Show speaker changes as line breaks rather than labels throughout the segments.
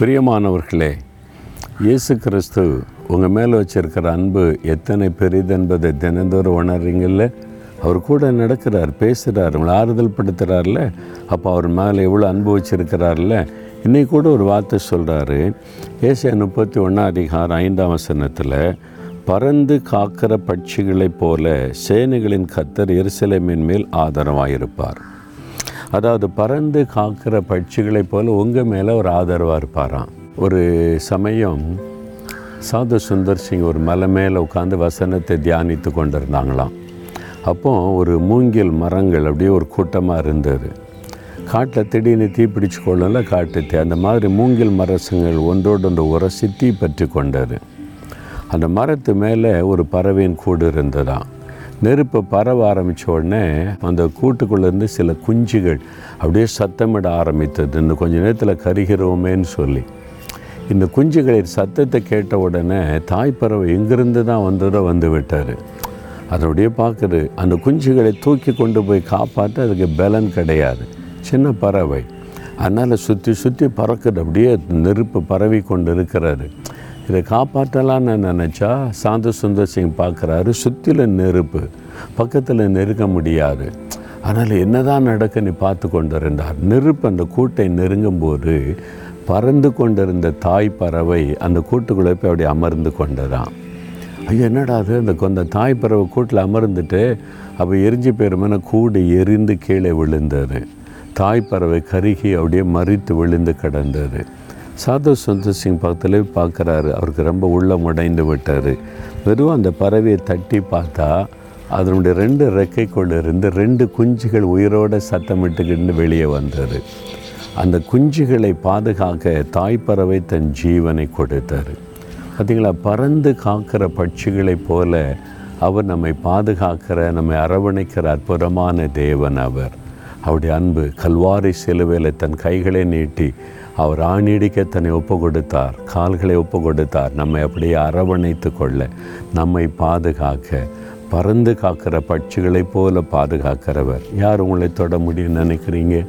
பிரியமானவர்களே இயேசு கிறிஸ்து உங்கள் மேலே வச்சிருக்கிற அன்பு எத்தனை பெரிது என்பதை தினந்தோறும் உணர்றீங்கல்ல? அவர் கூட நடக்கிறார் பேசுகிறார் உங்களை ஆறுதல் படுத்துகிறார்ல அப்போ அவர் மேலே எவ்வளோ அன்பு வச்சிருக்கிறார்ல இன்னைக்கு கூட ஒரு வார்த்தை சொல்கிறாரு ஏசியா முப்பத்தி ஒன்றாம் அதிகாரம் ஐந்தாம் வசனத்தில் பறந்து காக்கிற பட்சிகளைப் போல சேனைகளின் கத்தர் எருசலேமின் மேல் ஆதரவாயிருப்பார். அதாவது பறந்து காக்கிற பட்சிகளைப் போல் உங்கள் மேலே ஒரு ஆதரவாக இருப்பாராம். ஒரு சமயம் சாது சுந்தர் சிங் ஒரு மலை மேலே உட்காந்து வசனத்தை தியானித்து கொண்டிருந்தாங்களாம். அப்போ ஒரு மூங்கில் மரங்கள் அப்படியே ஒரு கூட்டமாக இருந்தது. காட்டில் திடீர்னு தீப்பிடிச்சு கொள்ளல காட்டு அந்த மாதிரி மூங்கில் மரசுங்கள் ஒன்றோடு ஒன்று உரசி தீ பற்றி கொண்டது. அந்த மரத்து மேலே ஒரு பறவையின் கூடு இருந்ததாம். நெருப்பு பரவ ஆரம்பித்த உடனே அந்த கூட்டுக்குள்ளேருந்து சில குஞ்சுகள் அப்படியே சத்தமிட ஆரம்பித்தது. இன்னும் கொஞ்ச நேரத்தில் கருகிறோமேன்னு சொல்லி. இந்த குஞ்சுகளின் சத்தத்தை கேட்ட உடனே தாய்ப்பறவை எங்கிருந்து தான் வந்ததோ வந்து விட்டார். அதோடைய பார்க்குது. அந்த குஞ்சுகளை தூக்கி கொண்டு போய் காப்பாற்ற அதுக்கு பலன் கிடையாது. சின்ன பறவை. அதனால் சுற்றி சுற்றி பறக்குது. அப்படியே நெருப்பு பரவி கொண்டு இருக்கிறாரு இதை காப்பாற்றலான்னு நினச்சா சாந்த சுந்தர் சிங் பார்க்குறாரு. சுற்றில நெருப்பு பக்கத்தில் நெருங்க முடியாது. அதனால் என்னதான் நடக்க நீ பார்த்து கொண்டிருந்தார். நெருப்பு அந்த கூட்டை நெருங்கும்போது பறந்து கொண்டிருந்த தாய் பறவை அந்த கூட்டுக்குள்ளே போய் அப்படி அமர்ந்து கொண்டதான் ஐயோ என்னடா அது? அந்த கொந்த தாய் பறவை கூட்டில் அமர்ந்துட்டு அப்போ எரிஞ்சு போயிருமான கூடு எரிந்து கீழே விழுந்தது. தாய் பறவை கருகி அப்படியே மறித்து விழுந்து கிடந்தது. சாது சுந்தர் சிங் பக்கத்தில் பார்க்குறாரு. அவருக்கு ரொம்ப உள்ளம் உடைந்து விட்டார். வெறும் அந்த பறவையை தட்டி பார்த்தா அதனுடைய ரெண்டு ரெக்கைக்குள்ளே இருந்து ரெண்டு குஞ்சுகள் உயிரோட சத்தமிட்டுக்கிட்டு வெளியே வந்தது. அந்த குஞ்சுகளை பாதுகாக்க தாய்ப்பறவை தன் ஜீவனை கொடுத்தார். பார்த்தீங்களா பறந்து காக்கிற பட்சிகளைப் போல அவர் நம்மை பாதுகாக்கிற நம்மை அரவணைக்கிற அற்புதமான தேவன் அவர். அவருடைய அன்பு கல்வாரி சிலுவையில் தன் கைகளை நீட்டி அவர் ஆணிடிக்க தன்னை ஒப்பு கொடுத்தார் கால்களை ஒப்பு கொடுத்தார் நம்மை அப்படியே அரவணைத்து கொள்ள நம்மை பாதுகாக்க பறந்து காக்கிற பட்சிகளைப் போல பாதுகாக்கிறவர். யார் உங்களை தொட முடியும்னு நினைக்கிறீங்க?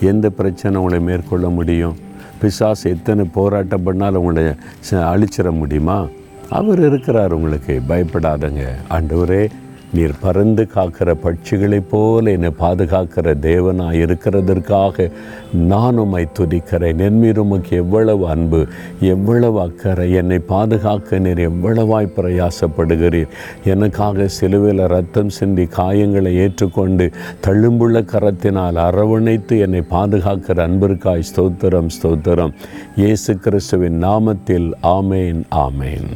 எந்த பிரச்சனை உங்களை மேற்கொள்ள முடியும்? பிசாசு எத்தனை போராட்டம் பண்ணாலும் உங்களை ச- அழிச்சிட முடியுமா? அவர் இருக்கிறார் உங்களுக்கு. பயப்படாதங்க. ஆண்டவரே நீர் பறந்து காக்கிற பட்சிகளைப் போல என்னை பாதுகாக்கிற தேவனாக இருக்கிறதற்காக நான் உம்மை துதிக்கிறேன். என் மீது உமக்கு எவ்வளவு அன்பு எவ்வளவு அக்கறை என்னை பாதுகாக்க நீர் எவ்வளவாய் பிரயாசப்படுகிறீர். எனக்காக சிலுவையில் ரத்தம் சிந்தி காயங்களை ஏற்றுக்கொண்டு தழும்புள்ள கரத்தினால் அரவணைத்து என்னை பாதுகாக்கிற அன்பிற்காய் ஸ்தோத்திரம் ஸ்தோத்திரம். இயேசு கிறிஸ்துவின் நாமத்தில் ஆமேன் ஆமேன்.